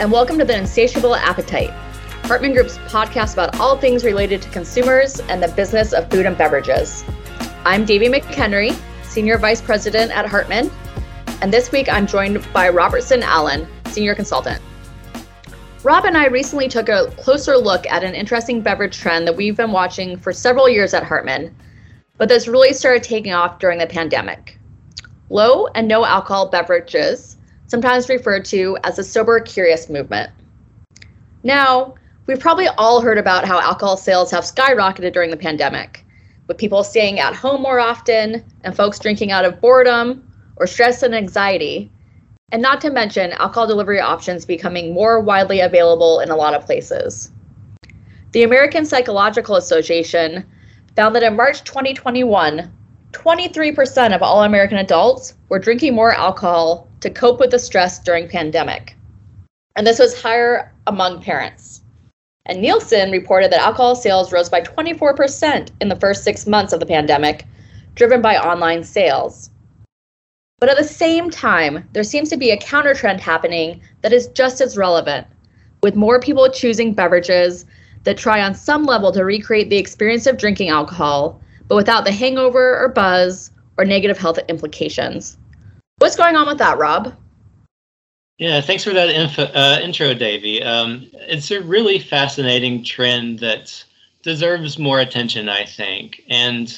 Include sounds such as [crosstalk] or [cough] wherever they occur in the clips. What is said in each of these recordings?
and welcome to the Insatiable Appetite, Hartman Group's podcast about all things related to consumers and the business of food and beverages. I'm Davie McHenry, Senior Vice President at Hartman, and this week I'm joined by Robertson Allen, Senior Consultant. Rob and I recently took a closer look at an interesting beverage trend that we've been watching for several years at Hartman, but this really started taking off during the pandemic. Low and no alcohol beverages, sometimes referred to as the sober curious movement. Now, we've probably all heard about how alcohol sales have skyrocketed during the pandemic, with people staying at home more often and folks drinking out of boredom or stress and anxiety, and not to mention alcohol delivery options becoming more widely available in a lot of places. The American Psychological Association found that in March 2021, 23% of all American adults were drinking more alcohol to cope with the stress during pandemic. And this was higher among parents. And Nielsen reported that alcohol sales rose by 24% in the first six months of the pandemic, driven by online sales. But at the same time, there seems to be a counter trend happening that is just as relevant, with more people choosing beverages that try on some level to recreate the experience of drinking alcohol, but without the hangover or buzz or negative health implications. What's going on with that, Rob? Yeah, thanks for that info, uh, intro, Davie. Um, it's a really fascinating trend that deserves more attention, I think. And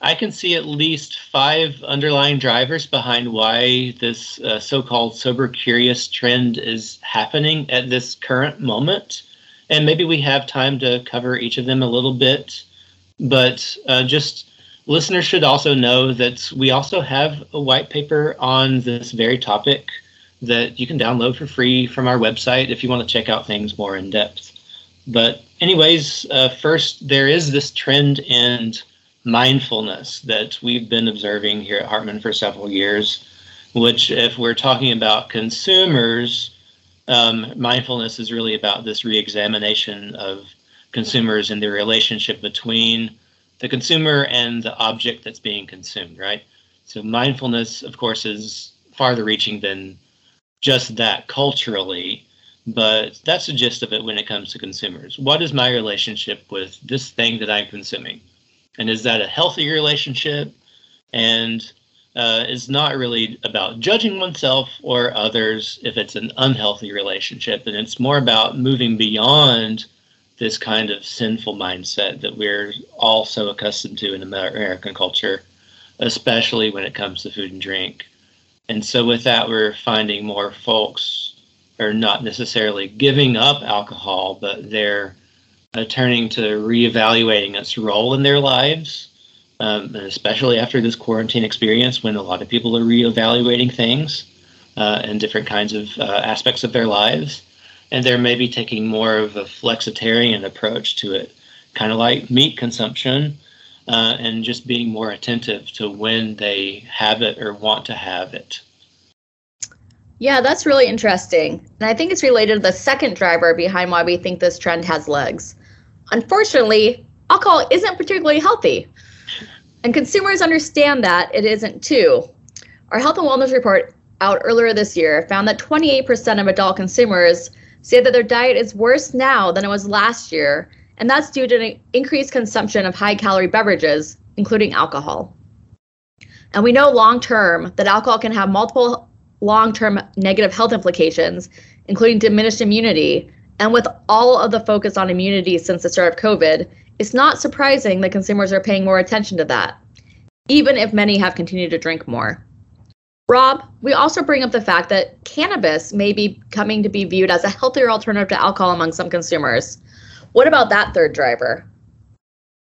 I can see at least five underlying drivers behind why this uh, so called sober curious trend is happening at this current moment. And maybe we have time to cover each of them a little bit. But uh, just listeners should also know that we also have a white paper on this very topic that you can download for free from our website if you want to check out things more in depth. But, anyways, uh, first, there is this trend in mindfulness that we've been observing here at Hartman for several years, which, if we're talking about consumers, um, mindfulness is really about this reexamination of consumers and the relationship between the consumer and the object that's being consumed, right? So, mindfulness, of course, is farther reaching than just that culturally, but that's the gist of it when it comes to consumers. What is my relationship with this thing that I'm consuming? And is that a healthy relationship? And uh, is not really about judging oneself or others if it's an unhealthy relationship. And it's more about moving beyond this kind of sinful mindset that we're all so accustomed to in American culture, especially when it comes to food and drink. And so with that, we're finding more folks are not necessarily giving up alcohol, but they're uh, turning to reevaluating its role in their lives, um, especially after this quarantine experience when a lot of people are reevaluating things uh, and different kinds of uh, aspects of their lives. And they're maybe taking more of a flexitarian approach to it, kind of like meat consumption uh, and just being more attentive to when they have it or want to have it. Yeah, that's really interesting. And I think it's related to the second driver behind why we think this trend has legs. Unfortunately, alcohol isn't particularly healthy. And consumers understand that it isn't too. Our health and wellness report out earlier this year found that 28% of adult consumers say that their diet is worse now than it was last year and that's due to an increased consumption of high calorie beverages, including alcohol. And we know long term that alcohol can have multiple long term negative health implications, including diminished immunity. And with all of the focus on immunity since the start of COVID, it's not surprising that consumers are paying more attention to that, even if many have continued to drink more. Rob, we also bring up the fact that cannabis may be coming to be viewed as a healthier alternative to alcohol among some consumers. What about that third driver?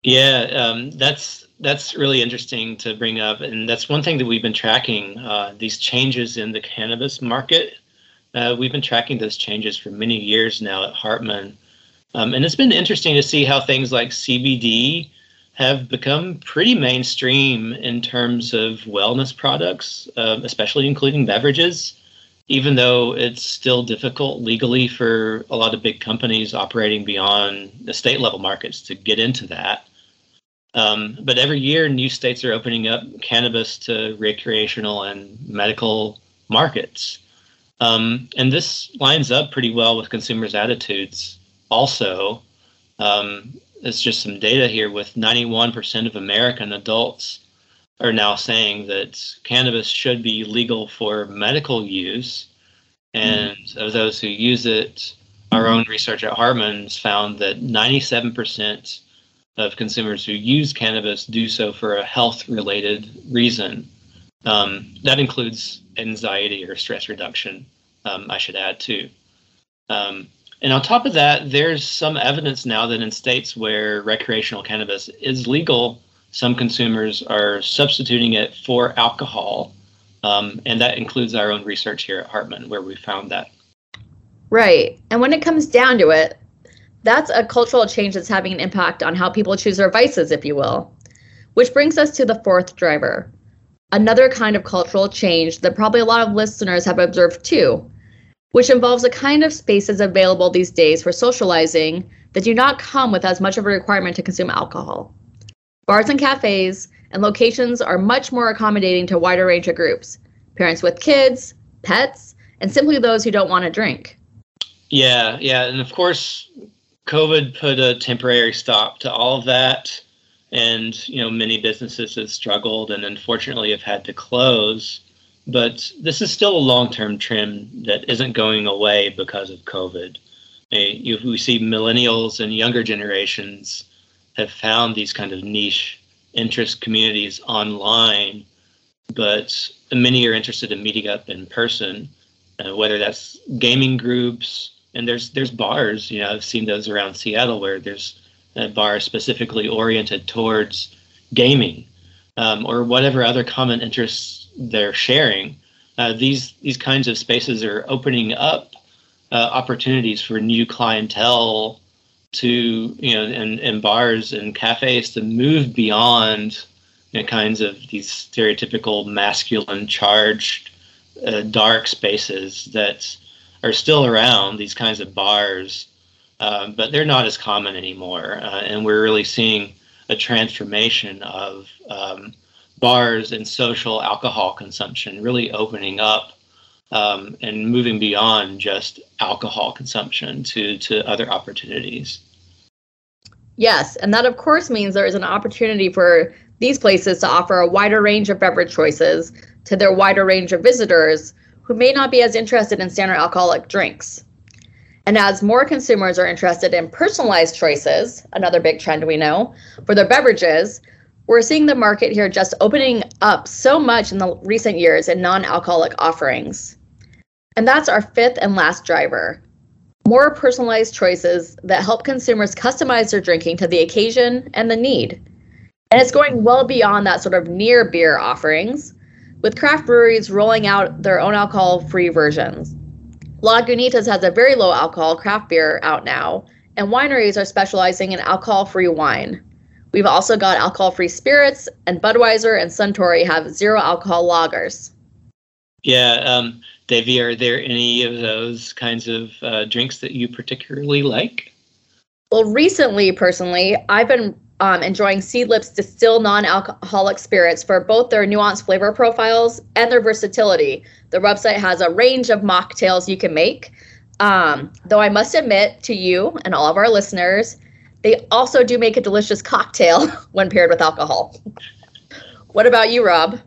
Yeah, um, that's that's really interesting to bring up, and that's one thing that we've been tracking uh, these changes in the cannabis market. Uh, we've been tracking those changes for many years now at Hartman, um, and it's been interesting to see how things like CBD have become pretty mainstream in terms of wellness products, uh, especially including beverages even though it's still difficult legally for a lot of big companies operating beyond the state level markets to get into that. Um, but every year, new states are opening up cannabis to recreational and medical markets. Um, and this lines up pretty well with consumers' attitudes also. Um, it's just some data here with 91% of American adults are now saying that cannabis should be legal for medical use. And mm. of those who use it, our own research at Hartman's found that 97% of consumers who use cannabis do so for a health related reason. Um, that includes anxiety or stress reduction, um, I should add too. Um, and on top of that, there's some evidence now that in states where recreational cannabis is legal, some consumers are substituting it for alcohol. Um, and that includes our own research here at Hartman, where we found that. Right. And when it comes down to it, that's a cultural change that's having an impact on how people choose their vices, if you will. Which brings us to the fourth driver another kind of cultural change that probably a lot of listeners have observed too, which involves a kind of spaces available these days for socializing that do not come with as much of a requirement to consume alcohol. Bars and cafes and locations are much more accommodating to a wider range of groups parents with kids, pets, and simply those who don't want to drink. Yeah, yeah. And of course, COVID put a temporary stop to all of that. And, you know, many businesses have struggled and unfortunately have had to close. But this is still a long term trend that isn't going away because of COVID. You, we see millennials and younger generations have found these kind of niche interest communities online, but many are interested in meeting up in person, uh, whether that's gaming groups, and there's there's bars. You know, I've seen those around Seattle where there's a bar specifically oriented towards gaming um, or whatever other common interests they're sharing. Uh, these these kinds of spaces are opening up uh, opportunities for new clientele to you know and, and bars and cafes to move beyond you know, kinds of these stereotypical masculine charged uh, dark spaces that are still around these kinds of bars uh, but they're not as common anymore uh, and we're really seeing a transformation of um, bars and social alcohol consumption really opening up um, and moving beyond just alcohol consumption to to other opportunities. Yes, and that of course means there is an opportunity for these places to offer a wider range of beverage choices to their wider range of visitors who may not be as interested in standard alcoholic drinks. And as more consumers are interested in personalized choices, another big trend we know, for their beverages, we're seeing the market here just opening up so much in the recent years in non alcoholic offerings. And that's our fifth and last driver more personalized choices that help consumers customize their drinking to the occasion and the need. And it's going well beyond that sort of near beer offerings, with craft breweries rolling out their own alcohol free versions. Lagunitas has a very low alcohol craft beer out now, and wineries are specializing in alcohol free wine. We've also got alcohol free spirits, and Budweiser and Suntory have zero alcohol lagers. Yeah, um, Davey, are there any of those kinds of uh, drinks that you particularly like? Well, recently, personally, I've been um, enjoying Seedlip's distilled non-alcoholic spirits for both their nuanced flavor profiles and their versatility. The website has a range of mocktails you can make. Um, though I must admit to you and all of our listeners, they also do make a delicious cocktail [laughs] when paired with alcohol. what about you, Rob?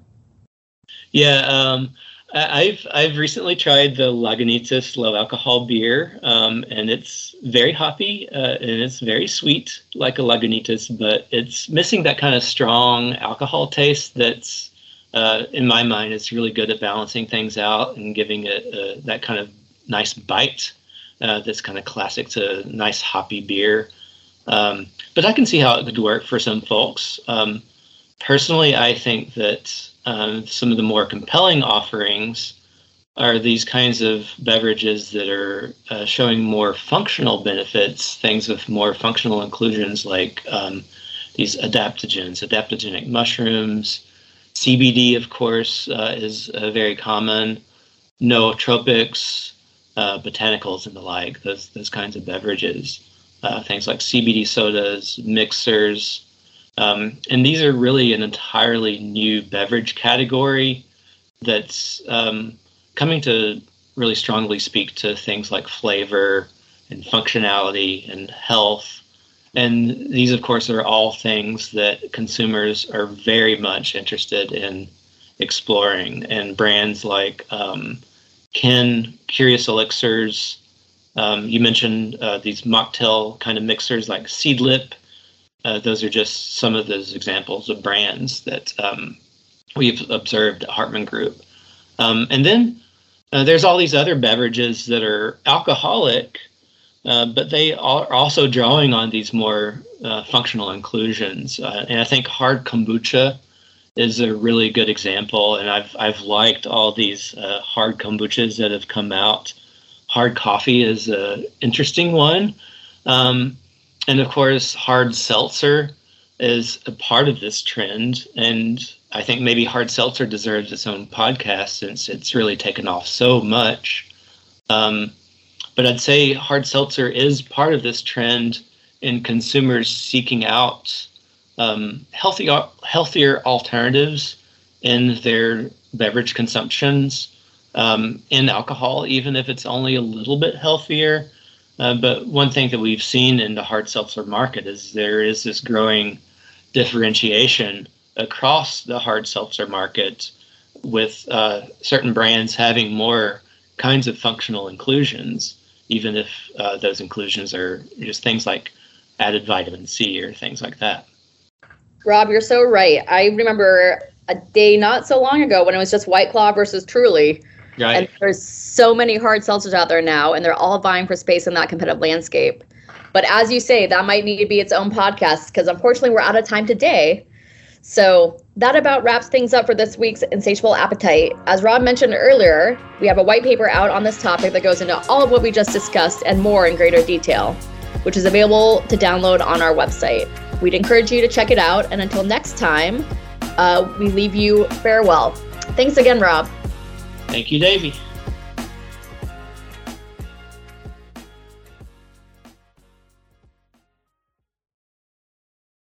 Yeah, um, I've I've recently tried the Lagunitas low alcohol beer, um, and it's very hoppy uh, and it's very sweet like a Lagunitas, but it's missing that kind of strong alcohol taste that's uh, in my mind is really good at balancing things out and giving it uh, that kind of nice bite uh, that's kind of classic to nice hoppy beer. Um, but I can see how it could work for some folks. Um, personally, I think that um, some of the more compelling offerings are these kinds of beverages that are uh, showing more functional benefits, things with more functional inclusions like um, these adaptogens, adaptogenic mushrooms. CBD, of course, uh, is uh, very common. Nootropics, uh, botanicals, and the like, those, those kinds of beverages uh, things like CBD sodas, mixers. Um, and these are really an entirely new beverage category that's um, coming to really strongly speak to things like flavor and functionality and health. And these, of course, are all things that consumers are very much interested in exploring. And brands like um, Kin, Curious Elixirs, um, you mentioned uh, these mocktail kind of mixers like Seedlip. Uh, those are just some of those examples of brands that um, we've observed at Hartman Group. Um, and then uh, there's all these other beverages that are alcoholic, uh, but they are also drawing on these more uh, functional inclusions. Uh, and I think hard kombucha is a really good example. And I've I've liked all these hard kombuchas that have come out hard coffee is an interesting one. Um, and of course, hard seltzer is a part of this trend. And I think maybe hard seltzer deserves its own podcast since it's really taken off so much. Um, but I'd say hard seltzer is part of this trend in consumers seeking out um, healthy, healthier alternatives in their beverage consumptions um, in alcohol, even if it's only a little bit healthier. Uh, but one thing that we've seen in the hard seltzer market is there is this growing differentiation across the hard seltzer market with uh, certain brands having more kinds of functional inclusions, even if uh, those inclusions are just things like added vitamin C or things like that. Rob, you're so right. I remember a day not so long ago when it was just White Claw versus Truly Right. And there's so many hard seltzers out there now, and they're all vying for space in that competitive landscape. But as you say, that might need to be its own podcast because unfortunately we're out of time today. So that about wraps things up for this week's Insatiable Appetite. As Rob mentioned earlier, we have a white paper out on this topic that goes into all of what we just discussed and more in greater detail, which is available to download on our website. We'd encourage you to check it out. And until next time, uh, we leave you farewell. Thanks again, Rob. Thank you, Davey.